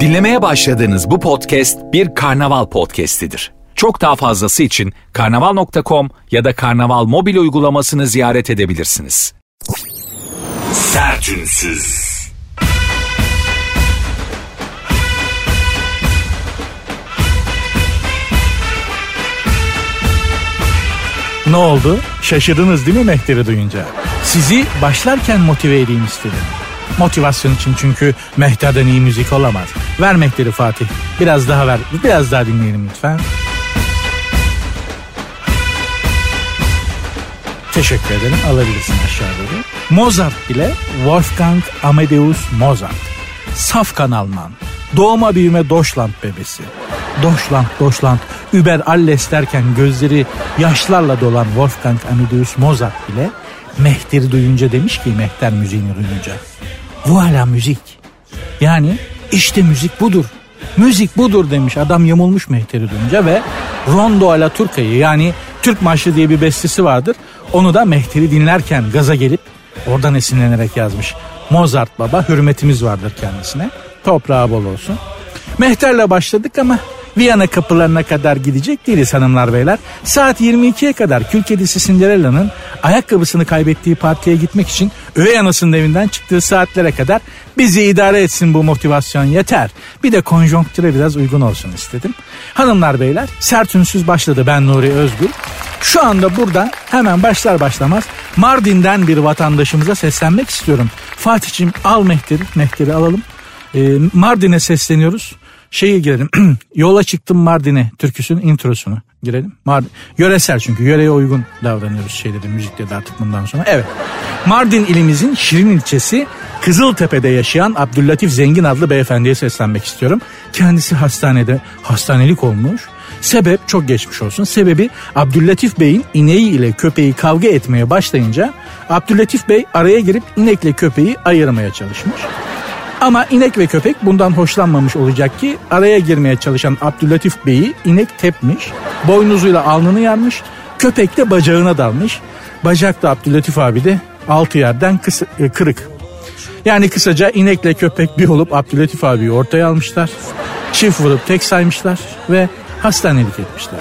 Dinlemeye başladığınız bu podcast bir karnaval podcastidir. Çok daha fazlası için karnaval.com ya da karnaval mobil uygulamasını ziyaret edebilirsiniz. Sertünsüz. Ne oldu? Şaşırdınız değil mi Mehter'i duyunca? Sizi başlarken motive edeyim istedim. Motivasyon için çünkü Mehter'den iyi müzik olamaz. Ver Mehter'i Fatih. Biraz daha ver. Biraz daha dinleyelim lütfen. Teşekkür ederim. Alabilirsin aşağı. Mozart bile Wolfgang Amadeus Mozart. Safkan Alman. Doğma büyüme Deutschland bebesi. Deutschland, Deutschland, über alles derken gözleri yaşlarla dolan Wolfgang Amadeus Mozart bile Mehter'i duyunca demiş ki Mehter müziğini duyunca. Voila müzik. Yani işte müzik budur. Müzik budur demiş adam yamulmuş Mehter'i duyunca ve Rondo ala Turka'yı yani Türk Marşı diye bir bestesi vardır. Onu da Mehter'i dinlerken gaza gelip oradan esinlenerek yazmış. Mozart baba hürmetimiz vardır kendisine. Toprağı bol olsun. Mehter'le başladık ama Viyana kapılarına kadar gidecek değiliz hanımlar beyler. Saat 22'ye kadar kül kedisi Cinderella'nın ayakkabısını kaybettiği partiye gitmek için üvey anasının evinden çıktığı saatlere kadar bizi idare etsin bu motivasyon yeter. Bir de konjonktüre biraz uygun olsun istedim. Hanımlar beyler sert ünsüz başladı ben Nuri Özgür. Şu anda buradan hemen başlar başlamaz Mardin'den bir vatandaşımıza seslenmek istiyorum. Fatih'cim al Mehter'i, Mehter'i alalım. Ee, Mardin'e sesleniyoruz şeyi girelim. Yola çıktım Mardin'e türküsünün introsunu girelim. Mardin. Yöresel çünkü yöreye uygun davranıyoruz şeyleri müzikte de artık bundan sonra. Evet. Mardin ilimizin Şirin ilçesi Kızıltepe'de yaşayan Abdüllatif Zengin adlı beyefendiye seslenmek istiyorum. Kendisi hastanede hastanelik olmuş. Sebep çok geçmiş olsun. Sebebi Abdüllatif Bey'in ineği ile köpeği kavga etmeye başlayınca Abdüllatif Bey araya girip inekle köpeği ayırmaya çalışmış. Ama inek ve köpek bundan hoşlanmamış olacak ki araya girmeye çalışan Abdülatif Bey'i inek tepmiş, boynuzuyla alnını yarmış, köpek de bacağına dalmış. Bacak da Abdülatif abi de altı yerden kısa, e, kırık. Yani kısaca inekle köpek bir olup Abdülatif abiyi ortaya almışlar. Çift vurup tek saymışlar ve hastanelik etmişler.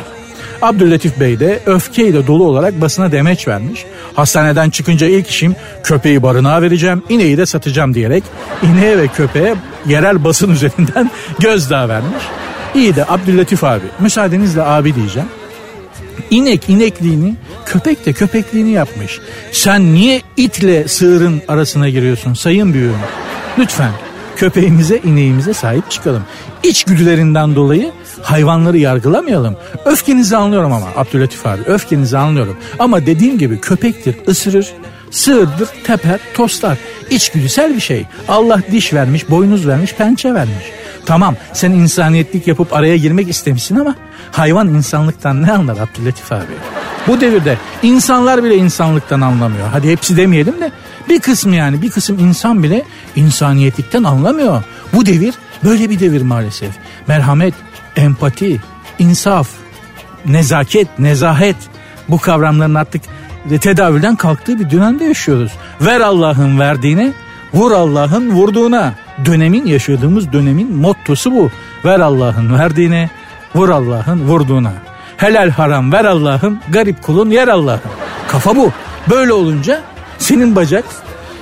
Abdüllatif Bey de öfkeyle dolu olarak basına demeç vermiş. Hastaneden çıkınca ilk işim köpeği barınağa vereceğim, ineği de satacağım diyerek ineğe ve köpeğe yerel basın üzerinden gözdağı vermiş. İyi de Abdüllatif abi, müsaadenizle abi diyeceğim. İnek inekliğini, köpek de köpekliğini yapmış. Sen niye itle sığırın arasına giriyorsun sayın büyüğüm? Lütfen köpeğimize, ineğimize sahip çıkalım. İçgüdülerinden dolayı hayvanları yargılamayalım. Öfkenizi anlıyorum ama Abdülatif abi öfkenizi anlıyorum. Ama dediğim gibi köpektir ısırır, sığırdır teper, toslar. İçgüdüsel bir şey. Allah diş vermiş, boynuz vermiş, pençe vermiş. Tamam sen insaniyetlik yapıp araya girmek istemişsin ama hayvan insanlıktan ne anlar Abdülatif abi? Bu devirde insanlar bile insanlıktan anlamıyor. Hadi hepsi demeyelim de bir kısmı yani bir kısım insan bile insaniyetlikten anlamıyor. Bu devir böyle bir devir maalesef. Merhamet, empati, insaf, nezaket, nezahet bu kavramların artık tedavülden kalktığı bir dönemde yaşıyoruz. Ver Allah'ın verdiğine, vur Allah'ın vurduğuna. Dönemin yaşadığımız dönemin mottosu bu. Ver Allah'ın verdiğine, vur Allah'ın vurduğuna. Helal haram ver Allah'ım, garip kulun yer Allah'ım. Kafa bu. Böyle olunca senin bacak,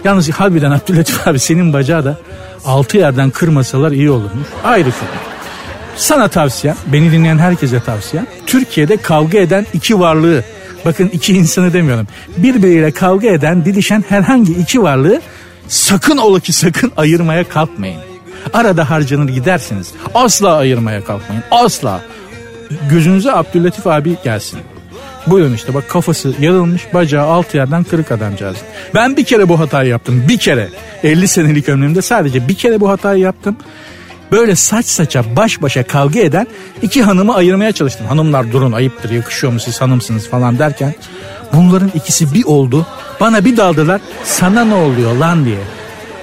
yalnız harbiden Abdülatif abi senin bacağı da altı yerden kırmasalar iyi olurmuş. Ayrı konu. Sana tavsiyem, beni dinleyen herkese tavsiyem. Türkiye'de kavga eden iki varlığı, bakın iki insanı demiyorum. Birbiriyle kavga eden, didişen herhangi iki varlığı sakın ola ki sakın ayırmaya kalkmayın. Arada harcanır gidersiniz. Asla ayırmaya kalkmayın. Asla. Gözünüze Abdülatif abi gelsin. Buyurun işte bak kafası yarılmış bacağı alt yerden kırık adamcağız. Ben bir kere bu hatayı yaptım bir kere. 50 senelik ömrümde sadece bir kere bu hatayı yaptım. Böyle saç saça baş başa kavga eden iki hanımı ayırmaya çalıştım. Hanımlar durun ayıptır yakışıyor mu siz hanımsınız falan derken. Bunların ikisi bir oldu. Bana bir daldılar sana ne oluyor lan diye.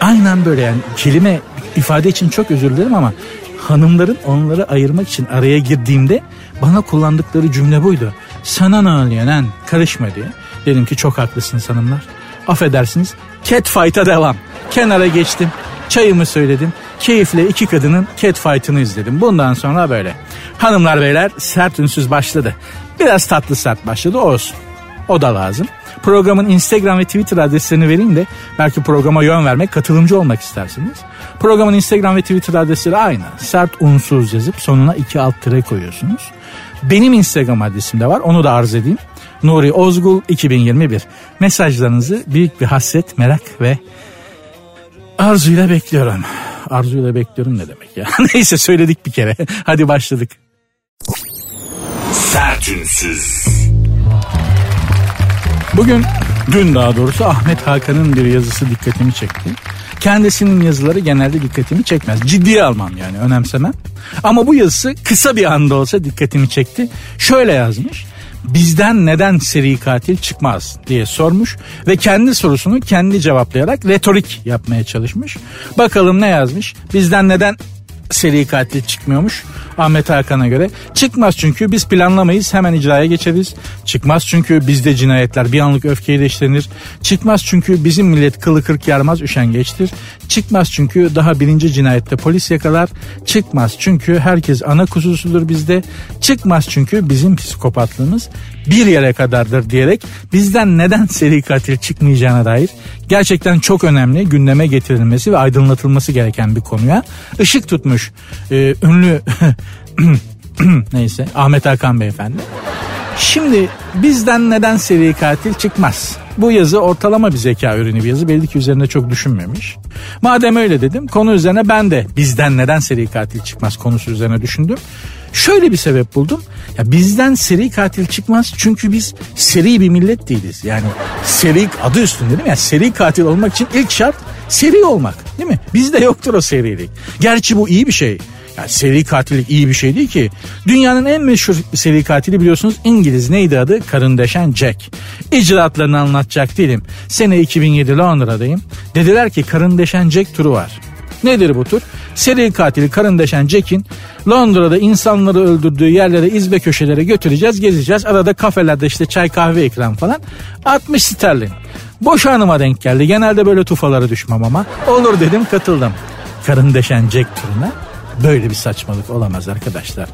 Aynen böyle yani kelime ifade için çok özür dilerim ama hanımların onları ayırmak için araya girdiğimde bana kullandıkları cümle buydu. Sana ne oluyor lan karışma diye. Dedim ki çok haklısınız hanımlar. Affedersiniz cat fight'a devam. Kenara geçtim. Çayımı söyledim. Keyifle iki kadının catfight'ını izledim. Bundan sonra böyle. Hanımlar beyler sert ünsüz başladı. Biraz tatlı sert başladı olsun. O da lazım. Programın Instagram ve Twitter adreslerini vereyim de belki programa yön vermek, katılımcı olmak istersiniz. Programın Instagram ve Twitter adresleri aynı. Sert unsuz yazıp sonuna iki alt tire koyuyorsunuz. Benim Instagram adresim de var onu da arz edeyim. Nuri Ozgul 2021. Mesajlarınızı büyük bir hasret, merak ve arzuyla bekliyorum. Arzuyla bekliyorum ne demek ya? Neyse söyledik bir kere. Hadi başladık. Sertünsüz. Bugün dün daha doğrusu Ahmet Hakan'ın bir yazısı dikkatimi çekti. Kendisinin yazıları genelde dikkatimi çekmez. Ciddiye almam yani önemsemem. Ama bu yazısı kısa bir anda olsa dikkatimi çekti. Şöyle yazmış. Bizden neden seri katil çıkmaz diye sormuş ve kendi sorusunu kendi cevaplayarak retorik yapmaya çalışmış. Bakalım ne yazmış? Bizden neden seri katil çıkmıyormuş Ahmet Hakan'a göre. Çıkmaz çünkü biz planlamayız hemen icraya geçeriz. Çıkmaz çünkü bizde cinayetler bir anlık öfkeyle işlenir. Çıkmaz çünkü bizim millet kılı kırk yarmaz üşengeçtir. Çıkmaz çünkü daha birinci cinayette polis yakalar. Çıkmaz çünkü herkes ana kuzusudur bizde. Çıkmaz çünkü bizim psikopatlığımız bir yere kadardır diyerek bizden neden seri katil çıkmayacağına dair gerçekten çok önemli gündeme getirilmesi ve aydınlatılması gereken bir konuya ışık tutmuş e, ünlü neyse Ahmet Hakan beyefendi. Şimdi bizden neden seri katil çıkmaz? Bu yazı ortalama bir zeka ürünü bir yazı. Belli ki üzerine çok düşünmemiş. Madem öyle dedim konu üzerine ben de bizden neden seri katil çıkmaz konusu üzerine düşündüm. Şöyle bir sebep buldum. Ya bizden seri katil çıkmaz çünkü biz seri bir millet değiliz. Yani seri adı üstünde değil mi? Yani seri katil olmak için ilk şart seri olmak değil mi? Bizde yoktur o serilik. Gerçi bu iyi bir şey. Yani seri katillik iyi bir şey değil ki. Dünyanın en meşhur seri katili biliyorsunuz İngiliz neydi adı? Karın deşen Jack. İcraatlarını anlatacak değilim. Sene 2007 Londra'dayım. Dediler ki karın deşen Jack turu var. Nedir bu tur? Seri katili karın deşen Jack'in Londra'da insanları öldürdüğü yerlere izbe köşelere götüreceğiz gezeceğiz. Arada kafelerde işte çay kahve ikram falan. 60 sterlin. Boş hanıma denk geldi. Genelde böyle tufalara düşmem ama. Olur dedim katıldım. Karın deşen Jack turuna. Böyle bir saçmalık olamaz arkadaşlar.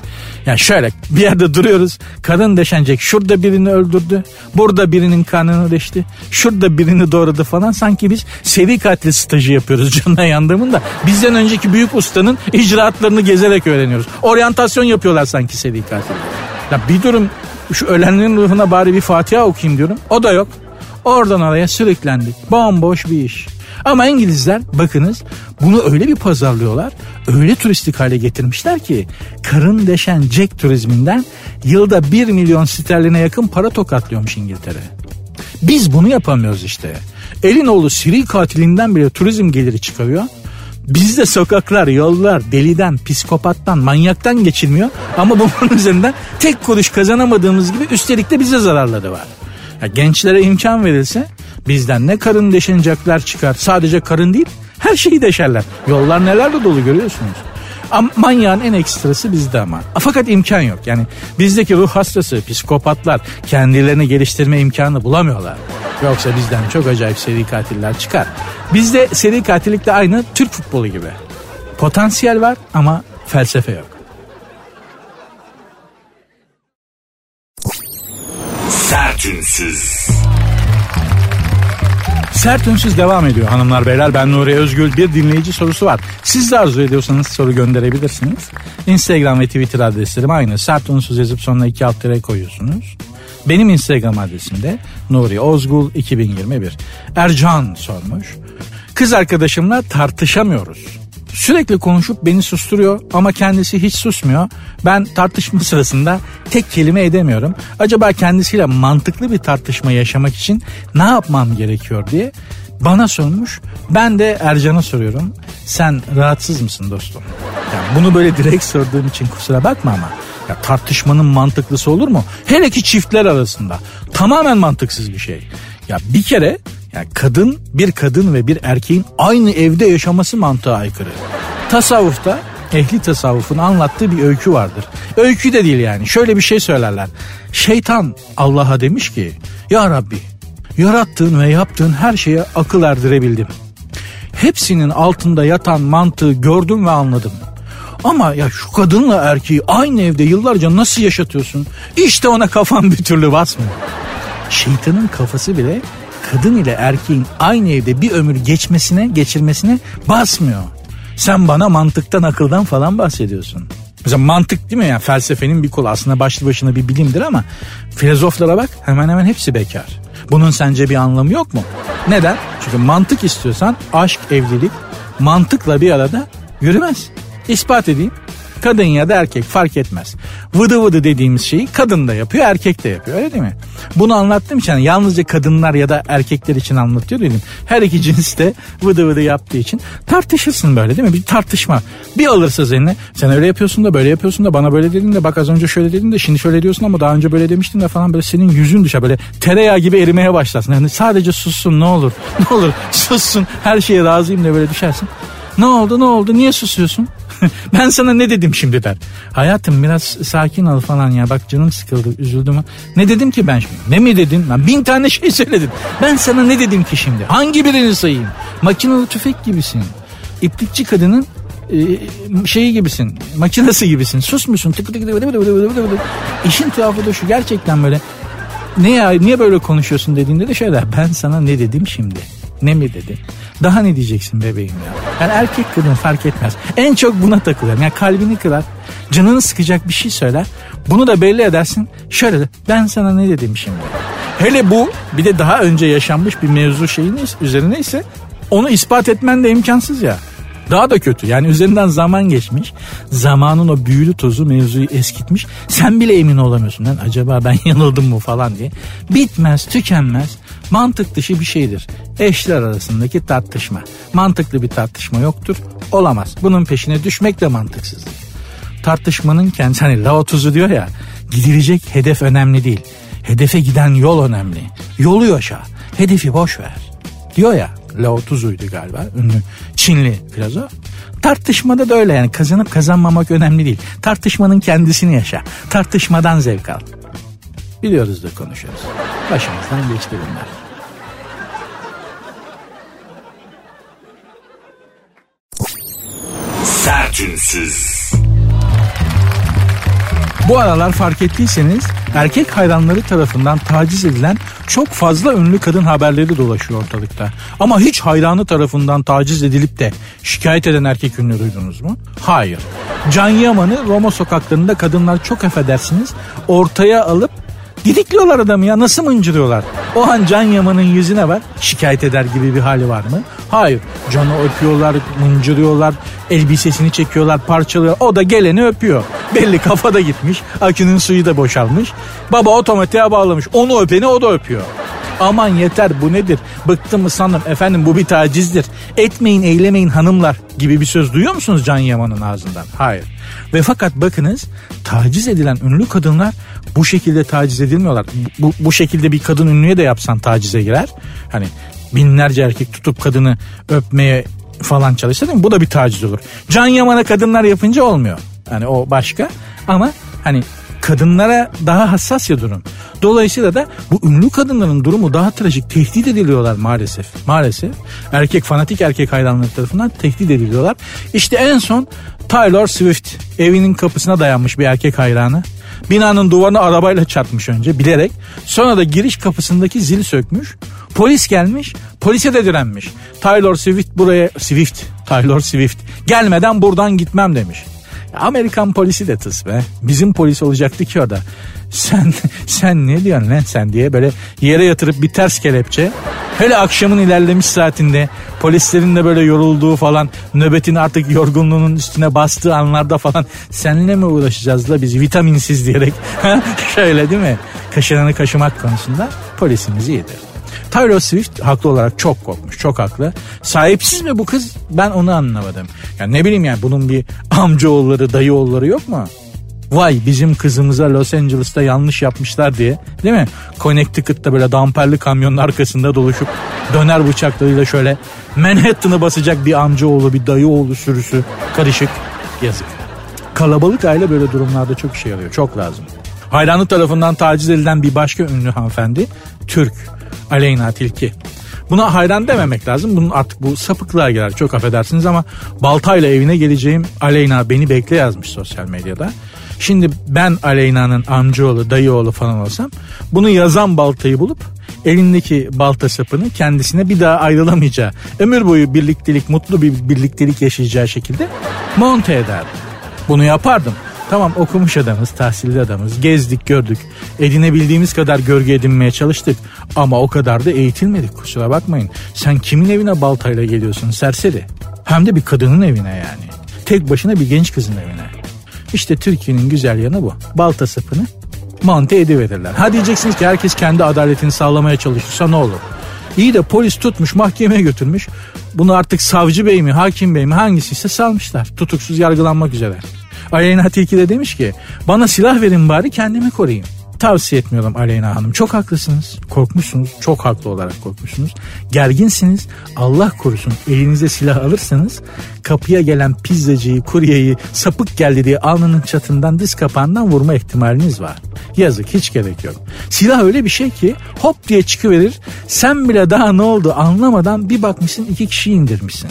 Yani şöyle bir yerde duruyoruz. Kadın deşenecek. Şurada birini öldürdü. Burada birinin kanını deşti. Şurada birini doğradı falan. Sanki biz seri katil stajı yapıyoruz canına yandığımın da. Bizden önceki büyük ustanın icraatlarını gezerek öğreniyoruz. Oryantasyon yapıyorlar sanki seri katil. Ya bir durum şu ölenlerin ruhuna bari bir Fatiha okuyayım diyorum. O da yok. Oradan oraya sürüklendik. Bomboş bir iş. Ama İngilizler bakınız bunu öyle bir pazarlıyorlar, öyle turistik hale getirmişler ki karın deşen Jack turizminden yılda 1 milyon sterline yakın para tokatlıyormuş İngiltere. Biz bunu yapamıyoruz işte. Elinoğlu seri katilinden bile turizm geliri çıkarıyor. Bizde sokaklar, yollar deliden, psikopattan, manyaktan geçilmiyor. Ama bunun üzerinden tek kuruş kazanamadığımız gibi üstelik de bize zararları var. Ya gençlere imkan verilse bizden ne karın deşenecekler çıkar. Sadece karın değil her şeyi deşerler. Yollar nelerle dolu görüyorsunuz. Ama manyağın en ekstrası bizde ama. Fakat imkan yok. Yani bizdeki ruh hastası, psikopatlar kendilerini geliştirme imkanı bulamıyorlar. Yoksa bizden çok acayip seri katiller çıkar. Bizde seri katillik de aynı Türk futbolu gibi. Potansiyel var ama felsefe yok. Sertünsüz. Sert Ünsüz devam ediyor hanımlar beyler. Ben Nuri Özgül. Bir dinleyici sorusu var. Siz de arzu ediyorsanız soru gönderebilirsiniz. Instagram ve Twitter adreslerim aynı. Sert Ünsüz yazıp sonuna iki alt koyuyorsunuz. Benim Instagram adresim de Nuri Ozgul 2021. Ercan sormuş. Kız arkadaşımla tartışamıyoruz. Sürekli konuşup beni susturuyor ama kendisi hiç susmuyor. Ben tartışma sırasında tek kelime edemiyorum. Acaba kendisiyle mantıklı bir tartışma yaşamak için ne yapmam gerekiyor diye bana sormuş. Ben de Ercan'a soruyorum. Sen rahatsız mısın dostum? Yani bunu böyle direkt sorduğum için kusura bakma ama. Ya tartışmanın mantıklısı olur mu? Hele ki çiftler arasında. Tamamen mantıksız bir şey. Ya bir kere yani kadın bir kadın ve bir erkeğin aynı evde yaşaması mantığa aykırı. Tasavvufta ehli tasavvufun anlattığı bir öykü vardır. Öykü de değil yani. Şöyle bir şey söylerler. Şeytan Allah'a demiş ki Ya Rabbi yarattığın ve yaptığın her şeye akıl erdirebildim. hepsinin altında yatan mantığı gördüm ve anladım. Ama ya şu kadınla erkeği aynı evde yıllarca nasıl yaşatıyorsun? İşte ona kafam bir türlü basmıyor. Şeytanın kafası bile kadın ile erkeğin aynı evde bir ömür geçmesine, geçirmesine basmıyor. Sen bana mantıktan, akıldan falan bahsediyorsun. Mesela mantık değil mi yani felsefenin bir kolu aslında başlı başına bir bilimdir ama filozoflara bak hemen hemen hepsi bekar. Bunun sence bir anlamı yok mu? Neden? Çünkü mantık istiyorsan aşk, evlilik mantıkla bir arada yürümez. İspat edeyim. Kadın ya da erkek fark etmez. Vıdı vıdı dediğimiz şeyi kadın da yapıyor erkek de yapıyor öyle değil mi? Bunu anlattığım için yalnızca kadınlar ya da erkekler için anlatıyor dedim. Her iki cins de vıdı vıdı yaptığı için tartışırsın böyle değil mi? Bir tartışma. Bir alırsa seninle sen öyle yapıyorsun da böyle yapıyorsun da bana böyle dedin de bak az önce şöyle dedin de şimdi şöyle diyorsun ama daha önce böyle demiştin de falan böyle senin yüzün düşer böyle tereyağı gibi erimeye başlasın. Yani sadece sussun ne olur ne olur sussun her şeye razıyım diye böyle düşersin. Ne oldu ne oldu niye susuyorsun? ben sana ne dedim şimdi der. Hayatım biraz sakin ol falan ya bak canım sıkıldı üzüldüm. Ne dedim ki ben şimdi? Ne mi dedim? Ben bin tane şey söyledim. Ben sana ne dedim ki şimdi? Hangi birini sayayım? Makinalı tüfek gibisin. İplikçi kadının e, şeyi gibisin. Makinesi gibisin. Susmuşsun. Tık tık tık tık tık tuhafı da şu gerçekten böyle ne ya niye böyle konuşuyorsun dediğinde de şöyle ben sana ne dedim şimdi? Ne mi dedi? Daha ne diyeceksin bebeğim ya? Yani erkek kadın fark etmez. En çok buna takılıyorum. Yani kalbini kırar. Canını sıkacak bir şey söyler. Bunu da belli edersin. Şöyle de ben sana ne dedim şimdi? Hele bu bir de daha önce yaşanmış bir mevzu şeyin üzerine ise onu ispat etmen de imkansız ya. Daha da kötü yani üzerinden zaman geçmiş. Zamanın o büyülü tozu mevzuyu eskitmiş. Sen bile emin olamıyorsun. Lan acaba ben yanıldım mı falan diye. Bitmez tükenmez mantık dışı bir şeydir. Eşler arasındaki tartışma. Mantıklı bir tartışma yoktur. Olamaz. Bunun peşine düşmek de mantıksızdır. Tartışmanın kendisi hani Lao tuzu diyor ya gidilecek hedef önemli değil. Hedefe giden yol önemli. Yolu yaşa. Hedefi boş ver. Diyor ya Lao Tzu'ydu galiba ünlü Çinli filozof. Tartışmada da öyle yani kazanıp kazanmamak önemli değil. Tartışmanın kendisini yaşa. Tartışmadan zevk al. Biliyoruz da konuşuyoruz. Başımızdan geçti bunlar. Sertünsüz. Bu aralar fark ettiyseniz erkek hayranları tarafından taciz edilen çok fazla ünlü kadın haberleri dolaşıyor ortalıkta. Ama hiç hayranı tarafından taciz edilip de şikayet eden erkek ünlü duydunuz mu? Hayır. Can Yaman'ı Roma sokaklarında kadınlar çok affedersiniz ortaya alıp Didikliyorlar adamı ya nasıl mıncırıyorlar? O an Can Yaman'ın yüzüne var şikayet eder gibi bir hali var mı? Hayır. Can'ı öpüyorlar, mıncırıyorlar, elbisesini çekiyorlar, parçalıyor. O da geleni öpüyor. Belli kafada gitmiş, akünün suyu da boşalmış. Baba otomatiğe bağlamış. Onu öpeni o da öpüyor. Aman yeter bu nedir? Bıktım mı sandım efendim bu bir tacizdir. Etmeyin eylemeyin hanımlar gibi bir söz duyuyor musunuz Can Yaman'ın ağzından? Hayır. Ve fakat bakınız taciz edilen ünlü kadınlar bu şekilde taciz edilmiyorlar. Bu, bu şekilde bir kadın ünlüye de yapsan tacize girer. Hani binlerce erkek tutup kadını öpmeye falan çalışsa değil mi? Bu da bir taciz olur. Can Yaman'a kadınlar yapınca olmuyor. Hani o başka ama hani kadınlara daha hassas ya durum. Dolayısıyla da bu ünlü kadınların durumu daha trajik. Tehdit ediliyorlar maalesef. Maalesef. Erkek fanatik erkek hayranları tarafından tehdit ediliyorlar. İşte en son Taylor Swift evinin kapısına dayanmış bir erkek hayranı. Binanın duvarına arabayla çarpmış önce bilerek. Sonra da giriş kapısındaki zili sökmüş. Polis gelmiş. Polise de direnmiş. Taylor Swift buraya Swift Taylor Swift gelmeden buradan gitmem demiş. Amerikan polisi de tıs be. Bizim polis olacaktı ki orada. Sen sen ne diyorsun lan sen diye böyle yere yatırıp bir ters kelepçe. Hele akşamın ilerlemiş saatinde polislerin de böyle yorulduğu falan nöbetin artık yorgunluğunun üstüne bastığı anlarda falan seninle mi uğraşacağız da biz vitaminsiz diyerek şöyle değil mi? Kaşınanı kaşımak konusunda polisimiz iyidir. Taylor Swift haklı olarak çok korkmuş. Çok haklı. Sahipsiz mi bu kız? Ben onu anlamadım. Yani ne bileyim yani bunun bir amcaoğulları, dayıoğulları yok mu? Vay bizim kızımıza Los Angeles'ta yanlış yapmışlar diye değil mi? Connecticut'ta böyle damperli kamyonun arkasında doluşup döner bıçaklarıyla şöyle Manhattan'ı basacak bir amcaoğlu bir dayıoğlu sürüsü karışık yazık. Kalabalık aile böyle durumlarda çok işe yarıyor çok lazım. Hayranı tarafından taciz edilen bir başka ünlü hanımefendi Türk. Aleyna Tilki. Buna hayran dememek lazım. Bunun artık bu sapıklığa girer. Çok affedersiniz ama baltayla evine geleceğim Aleyna beni bekle yazmış sosyal medyada. Şimdi ben Aleyna'nın amcaoğlu, dayıoğlu falan olsam bunu yazan baltayı bulup elindeki balta sapını kendisine bir daha ayrılamayacağı, ömür boyu birliktelik, mutlu bir birliktelik yaşayacağı şekilde monte ederdim. Bunu yapardım. Tamam okumuş adamız, tahsilli adamız, gezdik, gördük. Edinebildiğimiz kadar gölge edinmeye çalıştık. Ama o kadar da eğitilmedik kusura bakmayın. Sen kimin evine baltayla geliyorsun serseri? Hem de bir kadının evine yani. Tek başına bir genç kızın evine. İşte Türkiye'nin güzel yanı bu. Balta sapını monte ediverirler. Ha diyeceksiniz ki herkes kendi adaletini sağlamaya çalışırsa ne olur? İyi de polis tutmuş mahkemeye götürmüş. Bunu artık savcı bey mi hakim bey mi hangisiyse salmışlar. Tutuksuz yargılanmak üzere. Aleyna Tilki de demiş ki bana silah verin bari kendimi koruyayım. Tavsiye etmiyorum Aleyna Hanım. Çok haklısınız. Korkmuşsunuz. Çok haklı olarak korkmuşsunuz. Gerginsiniz. Allah korusun elinize silah alırsanız kapıya gelen pizzacıyı, kuryeyi sapık geldi diye alnının çatından diz kapağından vurma ihtimaliniz var. Yazık hiç gerek yok. Silah öyle bir şey ki hop diye çıkıverir. Sen bile daha ne oldu anlamadan bir bakmışsın iki kişi indirmişsin.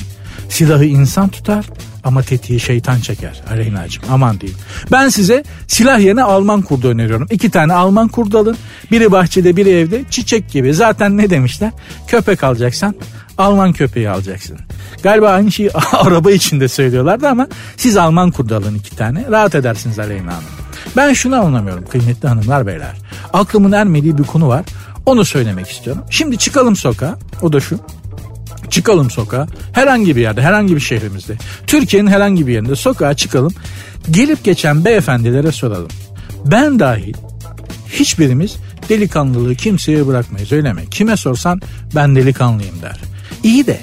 Silahı insan tutar ama tetiği şeytan çeker Aleyna'cığım aman diyeyim. Ben size silah yerine Alman kurdu öneriyorum. İki tane Alman kurdu alın. Biri bahçede biri evde çiçek gibi. Zaten ne demişler? Köpek alacaksan Alman köpeği alacaksın. Galiba aynı şeyi araba içinde söylüyorlardı ama siz Alman kurdu alın iki tane. Rahat edersiniz Aleyna Hanım. Ben şunu anlamıyorum kıymetli hanımlar beyler. Aklımın ermediği bir konu var. Onu söylemek istiyorum. Şimdi çıkalım sokağa. O da şu. Çıkalım sokağa. Herhangi bir yerde, herhangi bir şehrimizde. Türkiye'nin herhangi bir yerinde sokağa çıkalım. Gelip geçen beyefendilere soralım. Ben dahil hiçbirimiz delikanlılığı kimseye bırakmayız öyle mi? Kime sorsan ben delikanlıyım der. İyi de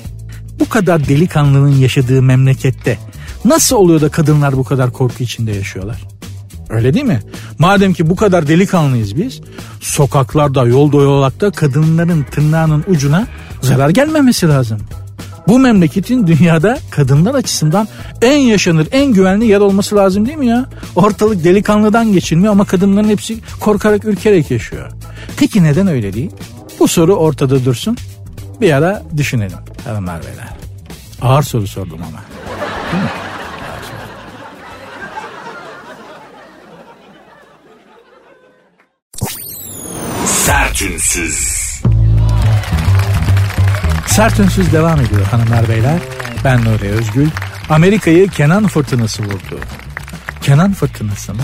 bu kadar delikanlının yaşadığı memlekette nasıl oluyor da kadınlar bu kadar korku içinde yaşıyorlar? Öyle değil mi? Madem ki bu kadar delikanlıyız biz, sokaklarda, yolda yolakta kadınların tırnağının ucuna zarar gelmemesi lazım. Bu memleketin dünyada kadınlar açısından en yaşanır, en güvenli yer olması lazım değil mi ya? Ortalık delikanlıdan geçilmiyor ama kadınların hepsi korkarak, ürkerek yaşıyor. Peki neden öyle değil? Bu soru ortada dursun. Bir ara düşünelim hanımlar beyler. Ağır soru sordum ama. Değil mi? Sertünsüz. Sert Ünsüz devam ediyor hanımlar beyler. Ben Nuri Özgül. Amerika'yı Kenan fırtınası vurdu. Kenan fırtınası mı?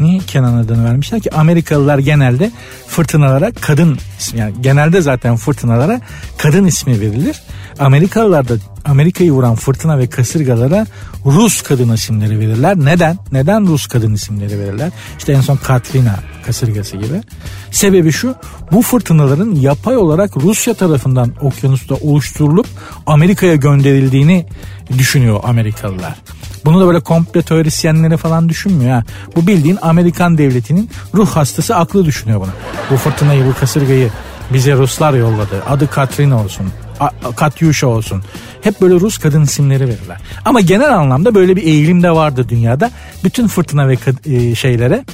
Niye Kenan adını vermişler ki? Amerikalılar genelde fırtınalara kadın ismi yani genelde zaten fırtınalara kadın ismi verilir. Amerikalılar da Amerika'yı vuran fırtına ve kasırgalara Rus kadın isimleri verirler. Neden? Neden Rus kadın isimleri verirler? İşte en son Katrina kasırgası gibi. Sebebi şu bu fırtınaların yapay olarak Rusya tarafından okyanusta oluşturulup Amerika'ya gönderildiğini düşünüyor Amerikalılar. Bunu da böyle komple teorisyenleri falan düşünmüyor ha. Bu bildiğin Amerikan devletinin ruh hastası aklı düşünüyor bunu. Bu fırtınayı bu kasırgayı bize Ruslar yolladı. Adı Katrina olsun. Katyusha olsun. Hep böyle Rus kadın isimleri verirler. Ama genel anlamda böyle bir eğilim de vardı dünyada. Bütün fırtına ve e, şeylere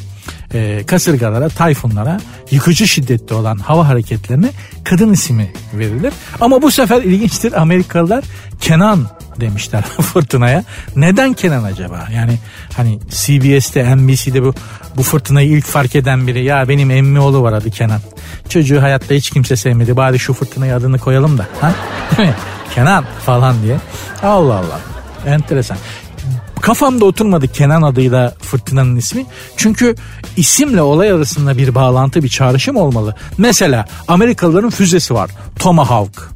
e, kasırgalara, tayfunlara, yıkıcı şiddetli olan hava hareketlerine kadın ismi verilir. Ama bu sefer ilginçtir Amerikalılar Kenan demişler fırtınaya. Neden Kenan acaba? Yani hani CBS'te, NBC'de bu bu fırtınayı ilk fark eden biri ya benim emmi oğlu var adı Kenan. Çocuğu hayatta hiç kimse sevmedi. Bari şu fırtınaya adını koyalım da. Ha? Değil mi? Kenan falan diye. Allah Allah. Enteresan. Kafamda oturmadı Kenan adıyla fırtınanın ismi. Çünkü isimle olay arasında bir bağlantı, bir çağrışım olmalı. Mesela Amerikalıların füzesi var. Tomahawk.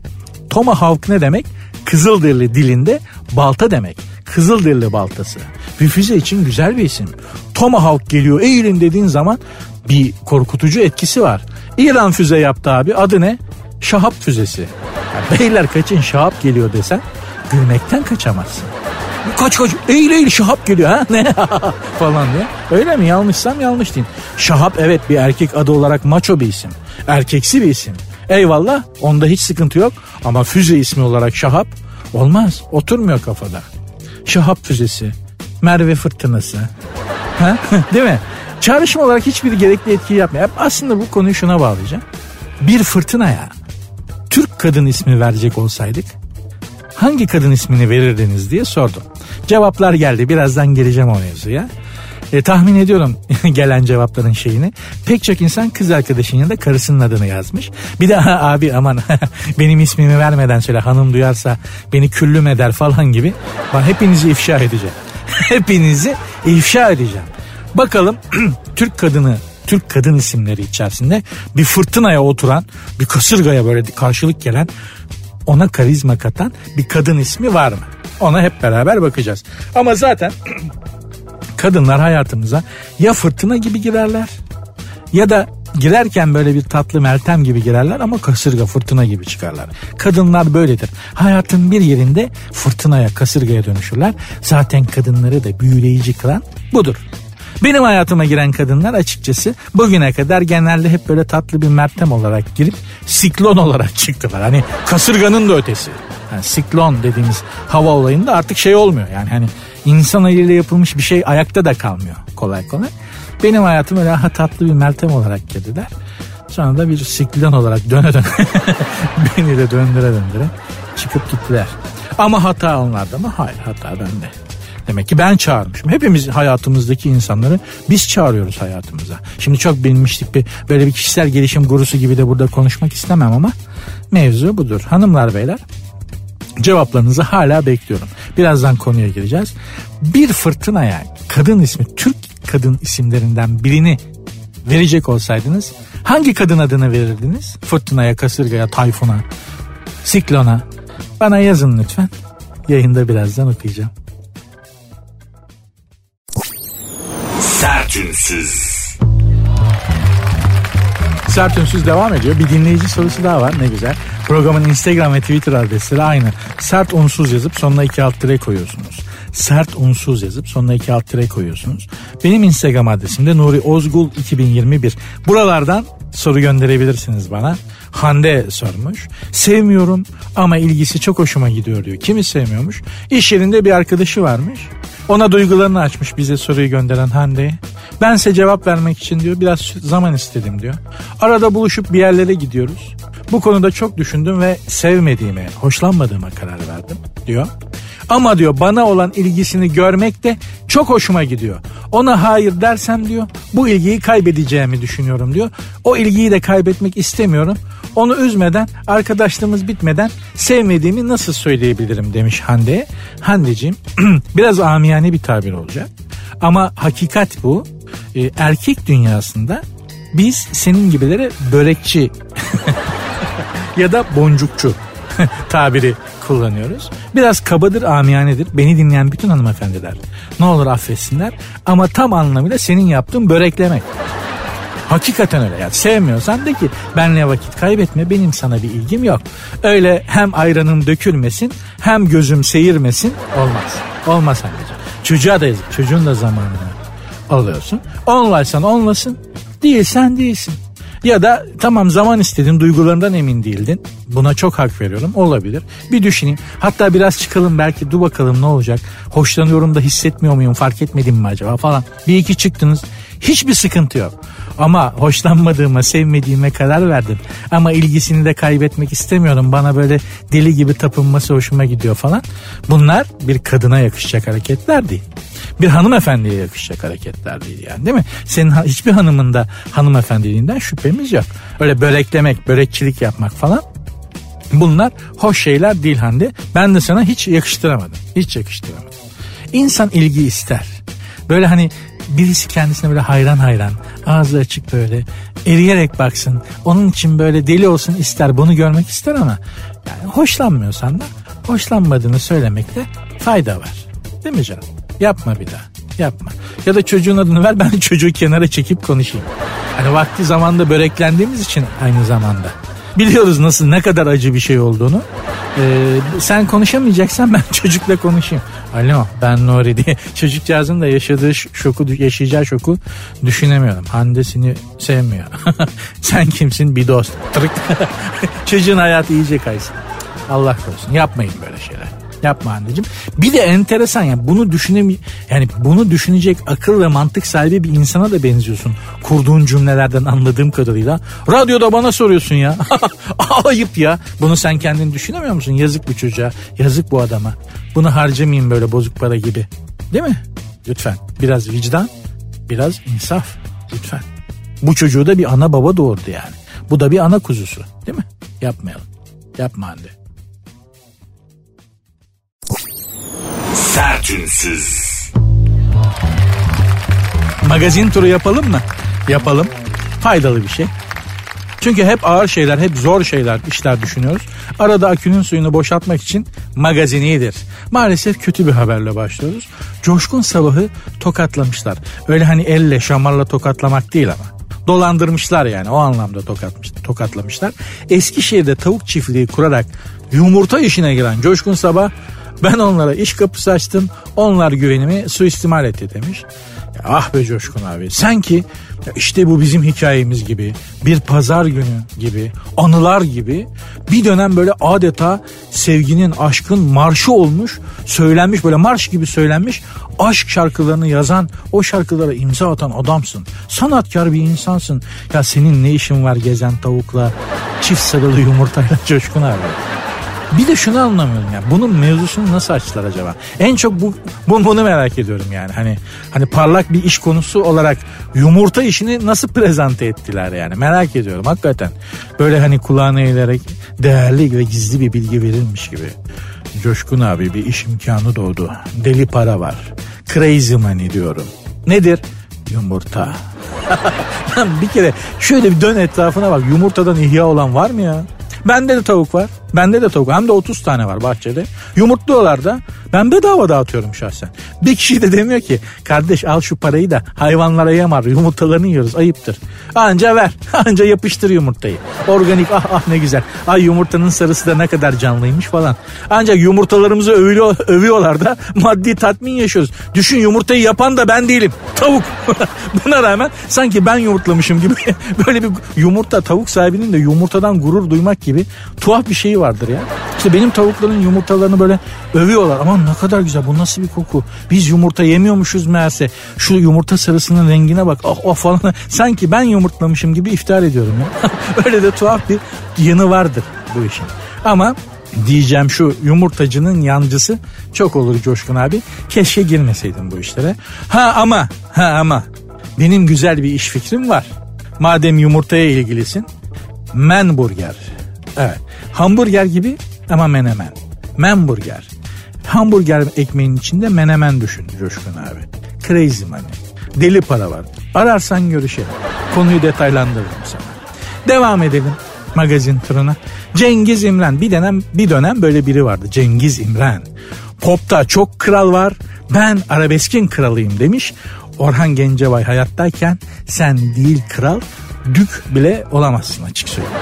Tomahawk ne demek? Kızılderili dilinde balta demek. Kızılderili baltası. Bir füze için güzel bir isim. Tomahawk geliyor eğilin dediğin zaman bir korkutucu etkisi var. İran füze yaptı abi adı ne? Şahap füzesi. Beyler kaçın şahap geliyor desen gülmekten kaçamazsın. Kaç kaç eğil eğil şahap geliyor ha ne falan diye. Öyle mi yanlışsam yanlış diyeyim. Şahap evet bir erkek adı olarak maço bir isim. Erkeksi bir isim. Eyvallah onda hiç sıkıntı yok ama füze ismi olarak şahap olmaz oturmuyor kafada. Şahap füzesi, Merve fırtınası. Ha? Değil mi? Çağrışım olarak hiçbir gerekli etki yapmıyor. Aslında bu konuyu şuna bağlayacağım. Bir fırtınaya Türk kadın ismi verecek olsaydık hangi kadın ismini verirdiniz diye sordum. Cevaplar geldi. Birazdan geleceğim o mevzuya. E, tahmin ediyorum gelen cevapların şeyini. Pek çok insan kız arkadaşın yanında karısının adını yazmış. Bir de abi aman benim ismimi vermeden söyle hanım duyarsa beni küllüm eder falan gibi. Ben hepinizi ifşa edeceğim. hepinizi ifşa edeceğim. Bakalım Türk kadını Türk kadın isimleri içerisinde bir fırtınaya oturan bir kasırgaya böyle karşılık gelen ona karizma katan bir kadın ismi var mı? Ona hep beraber bakacağız. Ama zaten kadınlar hayatımıza ya fırtına gibi girerler ya da girerken böyle bir tatlı meltem gibi girerler ama kasırga fırtına gibi çıkarlar. Kadınlar böyledir. Hayatın bir yerinde fırtınaya kasırgaya dönüşürler. Zaten kadınları da büyüleyici kılan budur. Benim hayatıma giren kadınlar açıkçası bugüne kadar genelde hep böyle tatlı bir mertem olarak girip siklon olarak çıktılar. Hani kasırganın da ötesi. Yani siklon dediğimiz hava olayında artık şey olmuyor. Yani hani insan eliyle yapılmış bir şey ayakta da kalmıyor kolay kolay. Benim hayatım öyle ha tatlı bir meltem olarak girdiler. Sonra da bir siklon olarak döne döne beni de döndüre döndüre çıkıp gittiler. Ama hata onlarda mı? Hayır hata bende. Demek ki ben çağırmışım. Hepimiz hayatımızdaki insanları biz çağırıyoruz hayatımıza. Şimdi çok bilinmişlik bir böyle bir kişisel gelişim gurusu gibi de burada konuşmak istemem ama mevzu budur. Hanımlar beyler cevaplarınızı hala bekliyorum. Birazdan konuya gireceğiz. Bir fırtınaya kadın ismi Türk kadın isimlerinden birini verecek olsaydınız hangi kadın adını verirdiniz? Fırtınaya, kasırgaya, tayfuna, siklona. Bana yazın lütfen. Yayında birazdan okuyacağım. Sertünsüz. Sertünsüz devam ediyor. Bir dinleyici sorusu daha var ne güzel. Programın Instagram ve Twitter adresleri aynı. Sert unsuz yazıp sonuna iki alt tire koyuyorsunuz. Sert unsuz yazıp sonuna iki alt tire koyuyorsunuz. Benim Instagram adresim de Nuri Ozgul 2021. Buralardan soru gönderebilirsiniz bana. Hande sormuş. Sevmiyorum ama ilgisi çok hoşuma gidiyor diyor. Kimi sevmiyormuş? İş yerinde bir arkadaşı varmış. Ona duygularını açmış bize soruyu gönderen Hande'ye. Bense cevap vermek için diyor biraz zaman istedim diyor. Arada buluşup bir yerlere gidiyoruz. Bu konuda çok düşündüm ve sevmediğime, hoşlanmadığıma karar verdim diyor. Ama diyor bana olan ilgisini görmek de çok hoşuma gidiyor. Ona hayır dersem diyor bu ilgiyi kaybedeceğimi düşünüyorum diyor. O ilgiyi de kaybetmek istemiyorum. Onu üzmeden arkadaşlığımız bitmeden sevmediğimi nasıl söyleyebilirim demiş Hande'ye. Hande'ciğim biraz amiyane bir tabir olacak. Ama hakikat bu. Ee, erkek dünyasında biz senin gibilere börekçi ya da boncukçu tabiri kullanıyoruz. Biraz kabadır, amiyanedir. Beni dinleyen bütün hanımefendiler ne olur affetsinler. Ama tam anlamıyla senin yaptığın böreklemek. Hakikaten öyle yani sevmiyorsan de ki benle vakit kaybetme benim sana bir ilgim yok. Öyle hem ayranım dökülmesin hem gözüm seyirmesin olmaz. Olmaz anneciğim. Çocuğa da yazık. Çocuğun da zamanını alıyorsun. Onlaysan onlasın. Değilsen değilsin. Ya da tamam zaman istedin duygularından emin değildin. Buna çok hak veriyorum olabilir. Bir düşüneyim. Hatta biraz çıkalım belki dur bakalım ne olacak. Hoşlanıyorum da hissetmiyor muyum fark etmedim mi acaba falan. Bir iki çıktınız. Hiçbir sıkıntı yok. Ama hoşlanmadığıma, sevmediğime karar verdim. Ama ilgisini de kaybetmek istemiyorum. Bana böyle deli gibi tapınması hoşuma gidiyor falan. Bunlar bir kadına yakışacak hareketler değil. Bir hanımefendiye yakışacak hareketler değil yani değil mi? Senin hiçbir hanımın da hanımefendiliğinden şüphemiz yok. Öyle böreklemek, börekçilik yapmak falan Bunlar hoş şeyler değil Hande. Ben de sana hiç yakıştıramadım. Hiç yakıştıramadım. İnsan ilgi ister. Böyle hani birisi kendisine böyle hayran hayran ağzı açık böyle eriyerek baksın. Onun için böyle deli olsun ister bunu görmek ister ama yani hoşlanmıyorsan da hoşlanmadığını söylemekte fayda var. Değil mi canım? Yapma bir daha. Yapma. Ya da çocuğun adını ver ben çocuğu kenara çekip konuşayım. Hani vakti zamanda böreklendiğimiz için aynı zamanda. Biliyoruz nasıl ne kadar acı bir şey olduğunu. Ee, sen konuşamayacaksan ben çocukla konuşayım. Alo ben Nuri diye çocukcağızın da yaşadığı şoku yaşayacağı şoku düşünemiyorum. Hande seni sevmiyor. sen kimsin bir dost. Çocuğun hayatı iyice kaysın. Allah korusun yapmayın böyle şeyler. Yapma anneciğim. Bir de enteresan ya bunu düşünem yani bunu düşünecek akıl ve mantık sahibi bir insana da benziyorsun. Kurduğun cümlelerden anladığım kadarıyla. Radyoda bana soruyorsun ya. Ayıp ya. Bunu sen kendin düşünemiyor musun? Yazık bu çocuğa. Yazık bu adama. Bunu harcamayayım böyle bozuk para gibi. Değil mi? Lütfen. Biraz vicdan, biraz insaf. Lütfen. Bu çocuğu da bir ana baba doğurdu yani. Bu da bir ana kuzusu. Değil mi? Yapmayalım. Yapma anne. Sertünsüz. Magazin turu yapalım mı? Yapalım. Faydalı bir şey. Çünkü hep ağır şeyler, hep zor şeyler, işler düşünüyoruz. Arada akünün suyunu boşaltmak için magazin iyidir. Maalesef kötü bir haberle başlıyoruz. Coşkun sabahı tokatlamışlar. Öyle hani elle, şamarla tokatlamak değil ama. Dolandırmışlar yani o anlamda tokatmış, tokatlamışlar. Eskişehir'de tavuk çiftliği kurarak yumurta işine giren Coşkun Sabah ben onlara iş kapısı açtım. Onlar güvenimi suistimal etti demiş. Ya ah be Coşkun abi. Sanki işte bu bizim hikayemiz gibi. Bir pazar günü gibi. Anılar gibi. Bir dönem böyle adeta sevginin, aşkın marşı olmuş. Söylenmiş böyle marş gibi söylenmiş. Aşk şarkılarını yazan, o şarkılara imza atan adamsın. Sanatkar bir insansın. Ya senin ne işin var gezen tavukla, çift sarılı yumurtayla Coşkun abi. Bir de şunu anlamıyorum ya. Bunun mevzusunu nasıl açtılar acaba? En çok bu, bu bunu merak ediyorum yani. Hani hani parlak bir iş konusu olarak yumurta işini nasıl prezente ettiler yani. Merak ediyorum hakikaten. Böyle hani kulağına eğilerek değerli ve gizli bir bilgi verilmiş gibi. Coşkun abi bir iş imkanı doğdu. Deli para var. Crazy money diyorum. Nedir? Yumurta. bir kere şöyle bir dön etrafına bak. Yumurtadan ihya olan var mı ya? Bende de tavuk var. Bende de tavuk. Hem de 30 tane var bahçede. Yumurtluyorlar da. Ben bedava dağıtıyorum şahsen. Bir kişi de demiyor ki kardeş al şu parayı da hayvanlara yamar yumurtalarını yiyoruz ayıptır. Anca ver. Anca yapıştır yumurtayı. Organik ah ah ne güzel. Ay yumurtanın sarısı da ne kadar canlıymış falan. Ancak yumurtalarımızı övüyor, övüyorlar da maddi tatmin yaşıyoruz. Düşün yumurtayı yapan da ben değilim. Tavuk. Buna rağmen sanki ben yumurtlamışım gibi böyle bir yumurta tavuk sahibinin de yumurtadan gurur duymak gibi tuhaf bir şeyi vardır ya. İşte benim tavukların yumurtalarını böyle övüyorlar. Aman ne kadar güzel bu nasıl bir koku. Biz yumurta yemiyormuşuz meğerse. Şu yumurta sarısının rengine bak. Ah oh, falan. Sanki ben yumurtlamışım gibi iftihar ediyorum ya. Öyle de tuhaf bir yanı vardır bu işin. Ama diyeceğim şu yumurtacının yancısı çok olur Coşkun abi. Keşke girmeseydim bu işlere. Ha ama ha ama benim güzel bir iş fikrim var. Madem yumurtaya ilgilisin. Men burger. Evet. Hamburger gibi ama menemen. Menburger. Hamburger ekmeğinin içinde menemen düşün Coşkun abi. Crazy money. Deli para var. Ararsan görüşelim. Konuyu detaylandırırım sana. Devam edelim magazin turuna. Cengiz İmren bir dönem bir dönem böyle biri vardı. Cengiz İmren. Pop'ta çok kral var. Ben arabeskin kralıyım demiş. Orhan Gencebay hayattayken sen değil kral dük bile olamazsın açık söyleyeyim.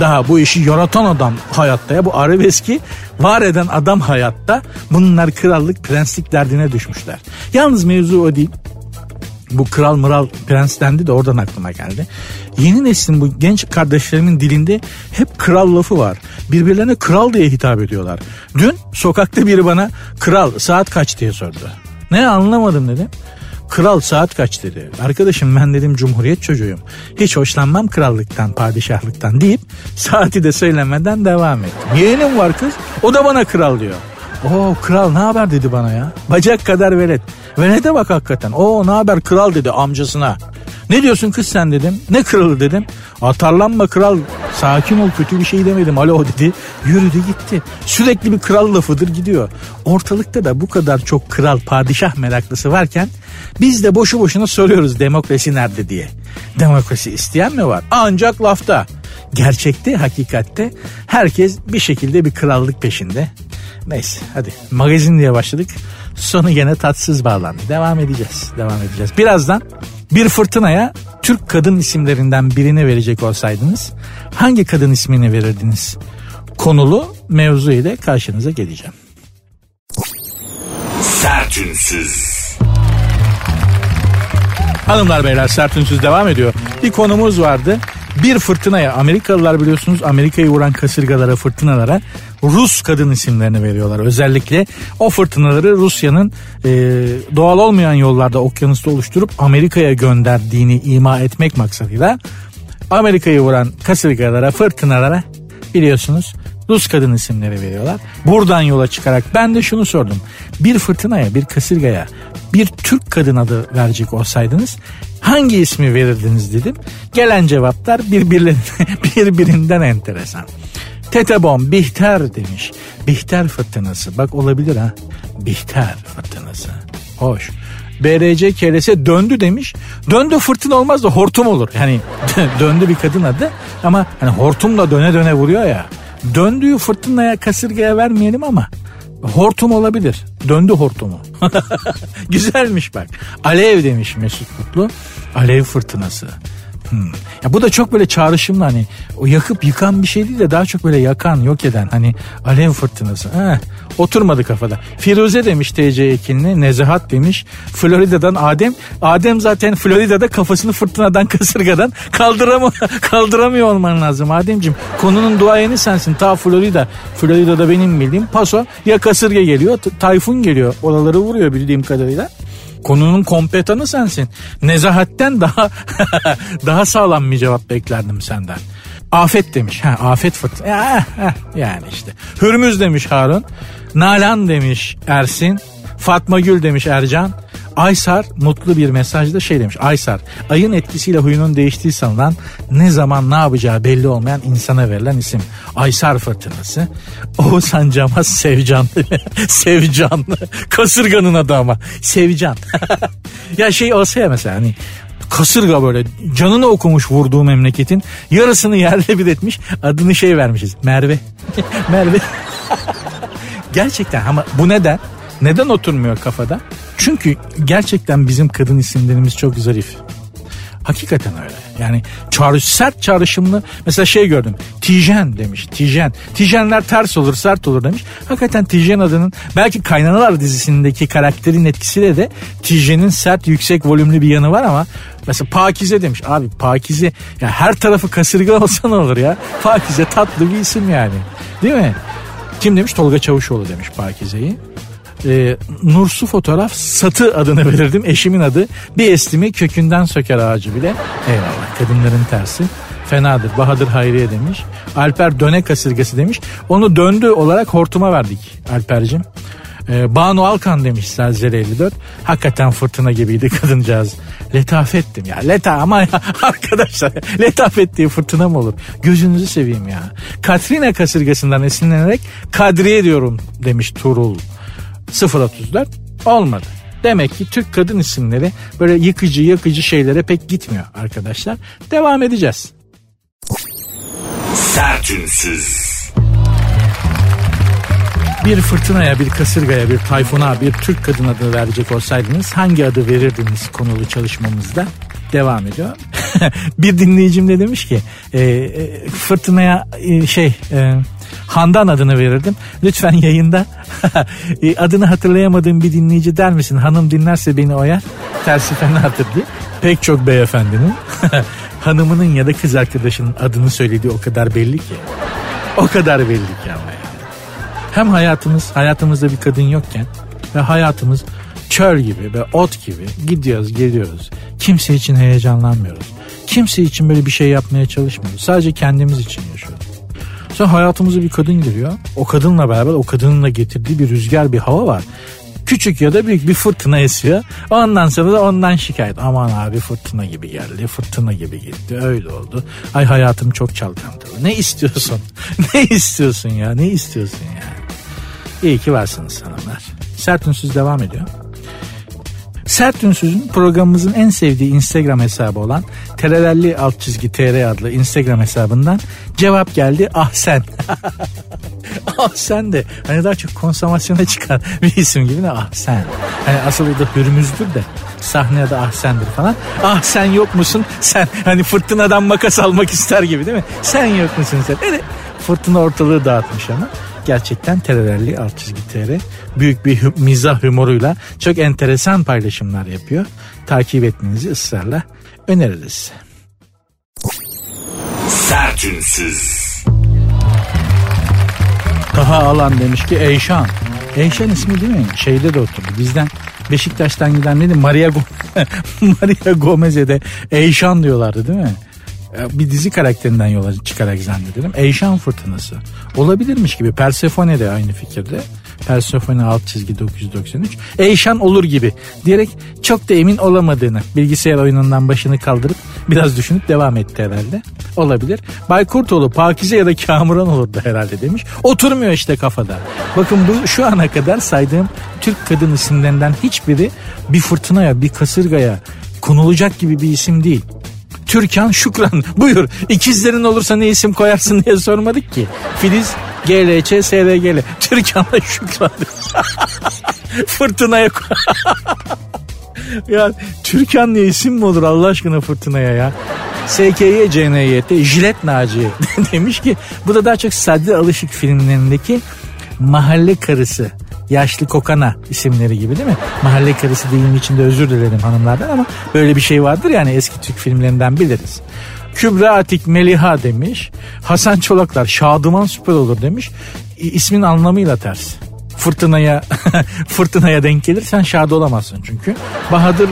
Daha bu işi yaratan adam hayatta ya bu arabeski var eden adam hayatta bunlar krallık prenslik derdine düşmüşler. Yalnız mevzu o değil. Bu kral mıral prens dendi de oradan aklıma geldi. Yeni neslin bu genç kardeşlerimin dilinde hep kral lafı var. Birbirlerine kral diye hitap ediyorlar. Dün sokakta biri bana kral saat kaç diye sordu. Ne anlamadım dedim. Kral saat kaç dedi. Arkadaşım ben dedim cumhuriyet çocuğuyum. Hiç hoşlanmam krallıktan, padişahlıktan deyip saati de söylemeden devam ettim. Yeğenim var kız o da bana kral diyor. Oo kral ne haber dedi bana ya. Bacak kadar velet. Velete bak hakikaten. Oo ne haber kral dedi amcasına. Ne diyorsun kız sen dedim. Ne kralı dedim. Atarlanma kral. Sakin ol kötü bir şey demedim. Alo dedi. Yürüdü gitti. Sürekli bir kral lafıdır gidiyor. Ortalıkta da bu kadar çok kral padişah meraklısı varken biz de boşu boşuna soruyoruz demokrasi nerede diye. Demokrasi isteyen mi var? Ancak lafta. Gerçekte, hakikatte herkes bir şekilde bir krallık peşinde. Neyse hadi magazin diye başladık. Sonu gene tatsız bağlandı. Devam edeceğiz. Devam edeceğiz. Birazdan bir fırtınaya Türk kadın isimlerinden birini verecek olsaydınız hangi kadın ismini verirdiniz? Konulu mevzu ile karşınıza geleceğim. Sertünsüz. Hanımlar beyler sertünsüz devam ediyor. Bir konumuz vardı. Bir fırtınaya Amerikalılar biliyorsunuz Amerika'yı vuran kasırgalara fırtınalara Rus kadın isimlerini veriyorlar. Özellikle o fırtınaları Rusya'nın e, doğal olmayan yollarda okyanusta oluşturup Amerika'ya gönderdiğini ima etmek maksadıyla Amerika'yı vuran kasırgalara fırtınalara biliyorsunuz Rus kadın isimleri veriyorlar. Buradan yola çıkarak ben de şunu sordum. Bir fırtınaya, bir kasırgaya, bir Türk kadın adı verecek olsaydınız hangi ismi verirdiniz dedim. Gelen cevaplar birbirinden enteresan. Tetebom, Bihter demiş. Bihter fırtınası. Bak olabilir ha. Bihter fırtınası. Hoş. BRC kerese döndü demiş. Döndü fırtına olmaz da hortum olur. Yani döndü bir kadın adı ama hani hortumla döne döne vuruyor ya. Döndüğü fırtınaya kasırgaya vermeyelim ama hortum olabilir. Döndü hortumu. Güzelmiş bak. Alev demiş Mesut Mutlu. Alev fırtınası. Hmm. Ya bu da çok böyle çağrışımlı hani o yakıp yıkan bir şey değil de daha çok böyle yakan yok eden hani alev fırtınası. Eh, oturmadı kafada. Firuze demiş TC Ekinli, Nezahat demiş. Florida'dan Adem. Adem zaten Florida'da kafasını fırtınadan kasırgadan kaldıramıyor, kaldıramıyor olman lazım Ademciğim. Konunun duayeni sensin ta Florida. Florida'da benim bildiğim paso ya kasırga geliyor tayfun geliyor. Oraları vuruyor bildiğim kadarıyla. Konunun kompetanı sensin. Nezahatten daha daha sağlam bir cevap beklerdim senden. Afet demiş. Ha, afet fırtına. Ya, yani işte. Hürmüz demiş Harun. Nalan demiş Ersin. Fatma Gül demiş Ercan. Aysar mutlu bir mesajda şey demiş. Aysar ayın etkisiyle huyunun değiştiği sanılan ne zaman ne yapacağı belli olmayan insana verilen isim. Aysar fırtınası. Oğuzhan Camaz Sevcan. Sevcan. Kasırganın adı ama. Sevcan. ya şey olsa ya mesela hani kasırga böyle canını okumuş vurduğu memleketin yarısını yerle bir etmiş adını şey vermişiz Merve Merve gerçekten ama bu neden neden oturmuyor kafada çünkü gerçekten bizim kadın isimlerimiz çok zarif. Hakikaten öyle. Yani çağrış, sert çağrışımlı mesela şey gördüm. Tijen demiş. Tijen. Tijenler ters olur sert olur demiş. Hakikaten Tijen adının belki Kaynanalar dizisindeki karakterin etkisiyle de Tijen'in sert yüksek volümlü bir yanı var ama mesela Pakize demiş. Abi Pakize ya her tarafı kasırga olsa ne olur ya. Pakize tatlı bir isim yani. Değil mi? Kim demiş? Tolga Çavuşoğlu demiş Pakize'yi e, Nursu fotoğraf satı adını verirdim. Eşimin adı. Bir estimi kökünden söker ağacı bile. Eyvallah kadınların tersi. Fenadır. Bahadır Hayriye demiş. Alper döne kasırgası demiş. Onu döndü olarak hortuma verdik Alper'cim. Ee, Banu Alkan demiş Zelzele 54. Hakikaten fırtına gibiydi kadıncağız. Letafettim ya. Leta ama ya, arkadaşlar letafet diye fırtına mı olur? Gözünüzü seveyim ya. Katrina kasırgasından esinlenerek Kadriye diyorum demiş Turul. 034 olmadı. Demek ki Türk kadın isimleri böyle yıkıcı yakıcı şeylere pek gitmiyor arkadaşlar. Devam edeceğiz. Sertünsüz. Bir fırtınaya, bir kasırgaya, bir tayfuna, bir Türk kadın adı verecek olsaydınız hangi adı verirdiniz konulu çalışmamızda? Devam ediyor. bir dinleyicim de demiş ki e, e, fırtınaya e, şey e, Handan adını verirdim. Lütfen yayında adını hatırlayamadığım bir dinleyici der misin? Hanım dinlerse beni oyar. Tersi fenadır diye. Pek çok beyefendinin hanımının ya da kız arkadaşının adını söylediği o kadar belli ki. O kadar belli ki ama yani. Hem hayatımız, hayatımızda bir kadın yokken ve hayatımız çöl gibi ve ot gibi gidiyoruz geliyoruz. Kimse için heyecanlanmıyoruz. Kimse için böyle bir şey yapmaya çalışmıyoruz. Sadece kendimiz için yaşıyoruz. Sonra hayatımıza bir kadın giriyor. O kadınla beraber o kadınla getirdiği bir rüzgar bir hava var. Küçük ya da büyük bir fırtına esiyor. Ondan sonra da ondan şikayet. Aman abi fırtına gibi geldi, fırtına gibi gitti. Öyle oldu. Ay hayatım çok çalkantılı. Ne istiyorsun? ne istiyorsun ya? Ne istiyorsun ya? İyi ki varsınız hanımlar. Sert devam ediyor. Sert Ünsüz'ün programımızın en sevdiği Instagram hesabı olan terelelli alt çizgi tr adlı Instagram hesabından cevap geldi ah sen. ah sen de hani daha çok konsomasyona çıkan bir isim gibi ne ah sen. Hani asıl da hürmüzdür de sahneye de ah sendir falan. Ah sen yok musun sen hani fırtınadan makas almak ister gibi değil mi? Sen yok musun sen? Evet fırtına ortalığı dağıtmış ama gerçekten terörelli alt çizgi tr büyük bir hü- mizah humoruyla çok enteresan paylaşımlar yapıyor. Takip etmenizi ısrarla öneririz. Sertünsüz. Taha Alan demiş ki Eyşan. Eyşan ismi değil mi? Şeyde de oturdu. Bizden Beşiktaş'tan giden neydi? Maria, Go Maria Gomez'e de Eyşan diyorlardı değil mi? Bir dizi karakterinden yola çıkarak zannederim. Eyşan fırtınası. Olabilirmiş gibi. Persefone de aynı fikirde. Persefone alt çizgi 993. Eyşan olur gibi diyerek çok da emin olamadığını bilgisayar oyunundan başını kaldırıp biraz düşünüp devam etti herhalde. Olabilir. Bay Kurtoğlu Pakize ya da Kamuran olurdu herhalde demiş. Oturmuyor işte kafada. Bakın bu şu ana kadar saydığım Türk kadın isimlerinden hiçbiri bir fırtınaya bir kasırgaya konulacak gibi bir isim değil. Türkan Şükran. Buyur. İkizlerin olursa ne isim koyarsın diye sormadık ki. Filiz GLC SRGL. Türkan'la Şükran. Fırtınaya ya Türkan diye isim mi olur Allah aşkına fırtınaya ya? SKY CNYT Jilet Naci demiş ki bu da daha çok Sadri Alışık filmlerindeki mahalle karısı yaşlı kokana isimleri gibi değil mi? Mahalle karısı deyimi içinde özür dilerim hanımlardan ama böyle bir şey vardır yani eski Türk filmlerinden biliriz. Kübra Atik Meliha demiş. Hasan Çolaklar Şadıman süper olur demiş. İsmin anlamıyla ters. Fırtınaya fırtınaya denk gelirsen şad olamazsın çünkü. Bahadır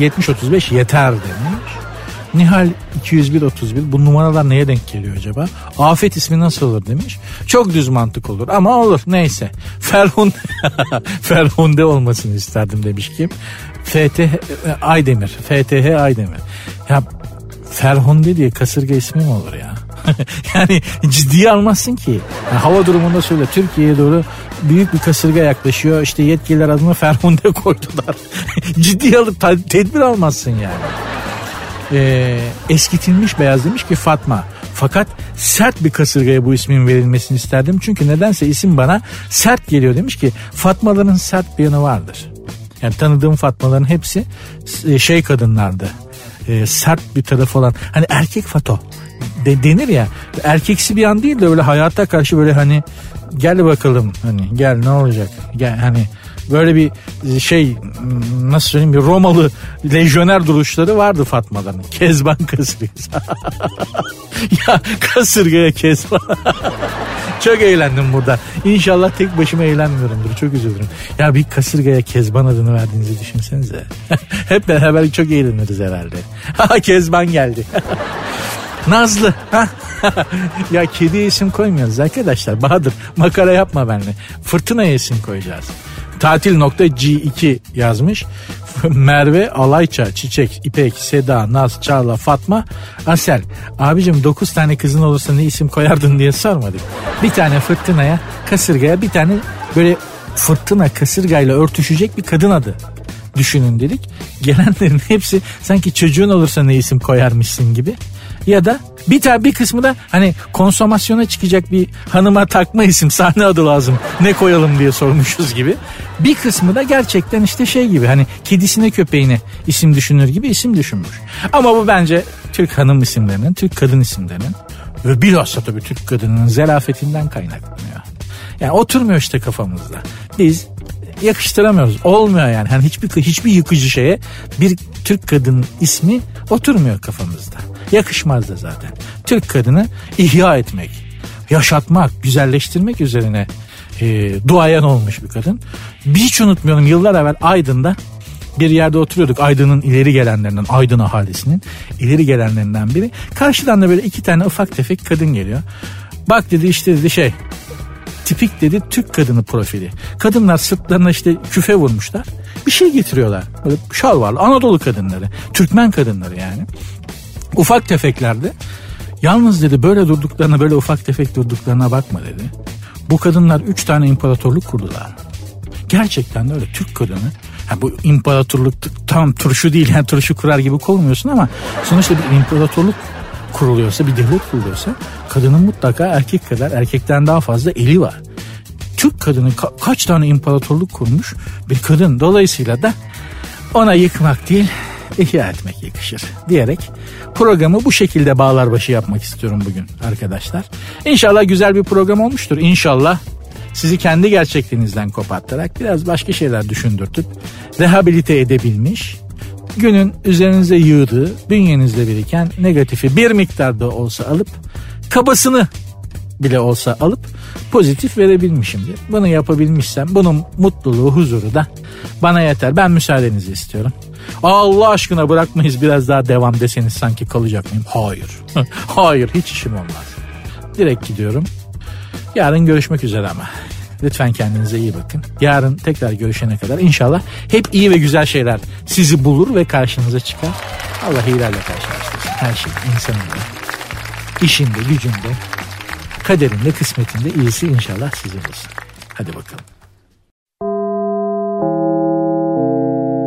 70-35 yeter demiş. Nihal 201-31 bu numaralar neye denk geliyor acaba? Afet ismi nasıl olur demiş. Çok düz mantık olur ama olur neyse. Ferhunde, Ferhunde olmasını isterdim demiş kim? FTH Aydemir. FTH Aydemir. Ya Ferhunde diye kasırga ismi mi olur ya? yani ciddiye almazsın ki. Yani hava durumunda söyle Türkiye'ye doğru büyük bir kasırga yaklaşıyor. İşte yetkililer adına Ferhunde koydular. ciddiye alıp tedbir almazsın yani e, eskitilmiş beyaz demiş ki Fatma. Fakat sert bir kasırgaya bu ismin verilmesini isterdim. Çünkü nedense isim bana sert geliyor demiş ki Fatmaların sert bir yanı vardır. Yani tanıdığım Fatmaların hepsi e, şey kadınlardı. E, sert bir tarafı olan hani erkek fato de, denir ya erkeksi bir yan değil de böyle hayata karşı böyle hani gel bakalım hani gel ne olacak gel hani böyle bir şey nasıl söyleyeyim bir Romalı lejyoner duruşları vardı Fatma'dan. Kezban kasırgası. ya kasırgaya kezban. çok eğlendim burada. İnşallah tek başıma eğlenmiyorumdur. Çok üzülürüm. Ya bir kasırgaya kezban adını verdiğinizi düşünsenize. Hep beraber çok eğleniriz herhalde. kezban geldi. Nazlı. ya kedi isim koymuyoruz arkadaşlar. Bahadır makara yapma benimle. Fırtına isim koyacağız. Tatil.g2 yazmış. Merve, Alayça, Çiçek, İpek, Seda, Naz, Çağla, Fatma, Asel. Abicim 9 tane kızın olursa ne isim koyardın diye sormadık. Bir tane fırtınaya, kasırgaya bir tane böyle fırtına kasırgayla örtüşecek bir kadın adı düşünün dedik. Gelenlerin hepsi sanki çocuğun olursa ne isim koyarmışsın gibi. Ya da bir tane bir kısmı da hani konsomasyona çıkacak bir hanıma takma isim sahne adı lazım ne koyalım diye sormuşuz gibi. Bir kısmı da gerçekten işte şey gibi hani kedisine köpeğine isim düşünür gibi isim düşünmüş. Ama bu bence Türk hanım isimlerinin, Türk kadın isimlerinin ve bilhassa tabii Türk kadınının zelafetinden kaynaklanıyor. Yani oturmuyor işte kafamızda. Biz yakıştıramıyoruz. Olmuyor yani. Hani hiçbir hiçbir yıkıcı şeye bir Türk kadın ismi oturmuyor kafamızda. Yakışmaz da zaten. Türk kadını ihya etmek, yaşatmak, güzelleştirmek üzerine e, duayen olmuş bir kadın. Hiç unutmuyorum yıllar evvel Aydın'da bir yerde oturuyorduk Aydın'ın ileri gelenlerinden Aydın ahalisinin ileri gelenlerinden biri. Karşıdan da böyle iki tane ufak tefek kadın geliyor. Bak dedi işte dedi şey tipik dedi Türk kadını profili. Kadınlar sırtlarına işte küfe vurmuşlar. Bir şey getiriyorlar. Böyle şal var. Anadolu kadınları. Türkmen kadınları yani. Ufak tefeklerde. Yalnız dedi böyle durduklarına böyle ufak tefek durduklarına bakma dedi. Bu kadınlar üç tane imparatorluk kurdular. Gerçekten de öyle Türk kadını. Ha bu imparatorluk tam turşu değil yani turşu kurar gibi olmuyorsun ama sonuçta bir imparatorluk kuruluyorsa bir devlet kuruluyorsa kadının mutlaka erkek kadar erkekten daha fazla eli var. Türk kadını ka- kaç tane imparatorluk kurmuş bir kadın dolayısıyla da ona yıkmak değil ihya etmek yakışır diyerek programı bu şekilde bağlar başı yapmak istiyorum bugün arkadaşlar. İnşallah güzel bir program olmuştur. İnşallah sizi kendi gerçekliğinizden kopartarak biraz başka şeyler düşündürtüp rehabilite edebilmiş günün üzerinize yığdığı bünyenizde biriken negatifi bir miktarda olsa alıp kabasını bile olsa alıp pozitif verebilmişimdir. Bunu yapabilmişsem bunun mutluluğu, huzuru da bana yeter. Ben müsaadenizi istiyorum. Allah aşkına bırakmayız biraz daha devam deseniz sanki kalacak mıyım? Hayır. Hayır hiç işim olmaz. Direkt gidiyorum. Yarın görüşmek üzere ama. Lütfen kendinize iyi bakın. Yarın tekrar görüşene kadar inşallah hep iyi ve güzel şeyler sizi bulur ve karşınıza çıkar. Allah iyilerle karşılaştırsın. Her şey insanında, işinde, gücünde, kaderinde, kısmetinde iyisi inşallah sizin olsun. Hadi bakalım.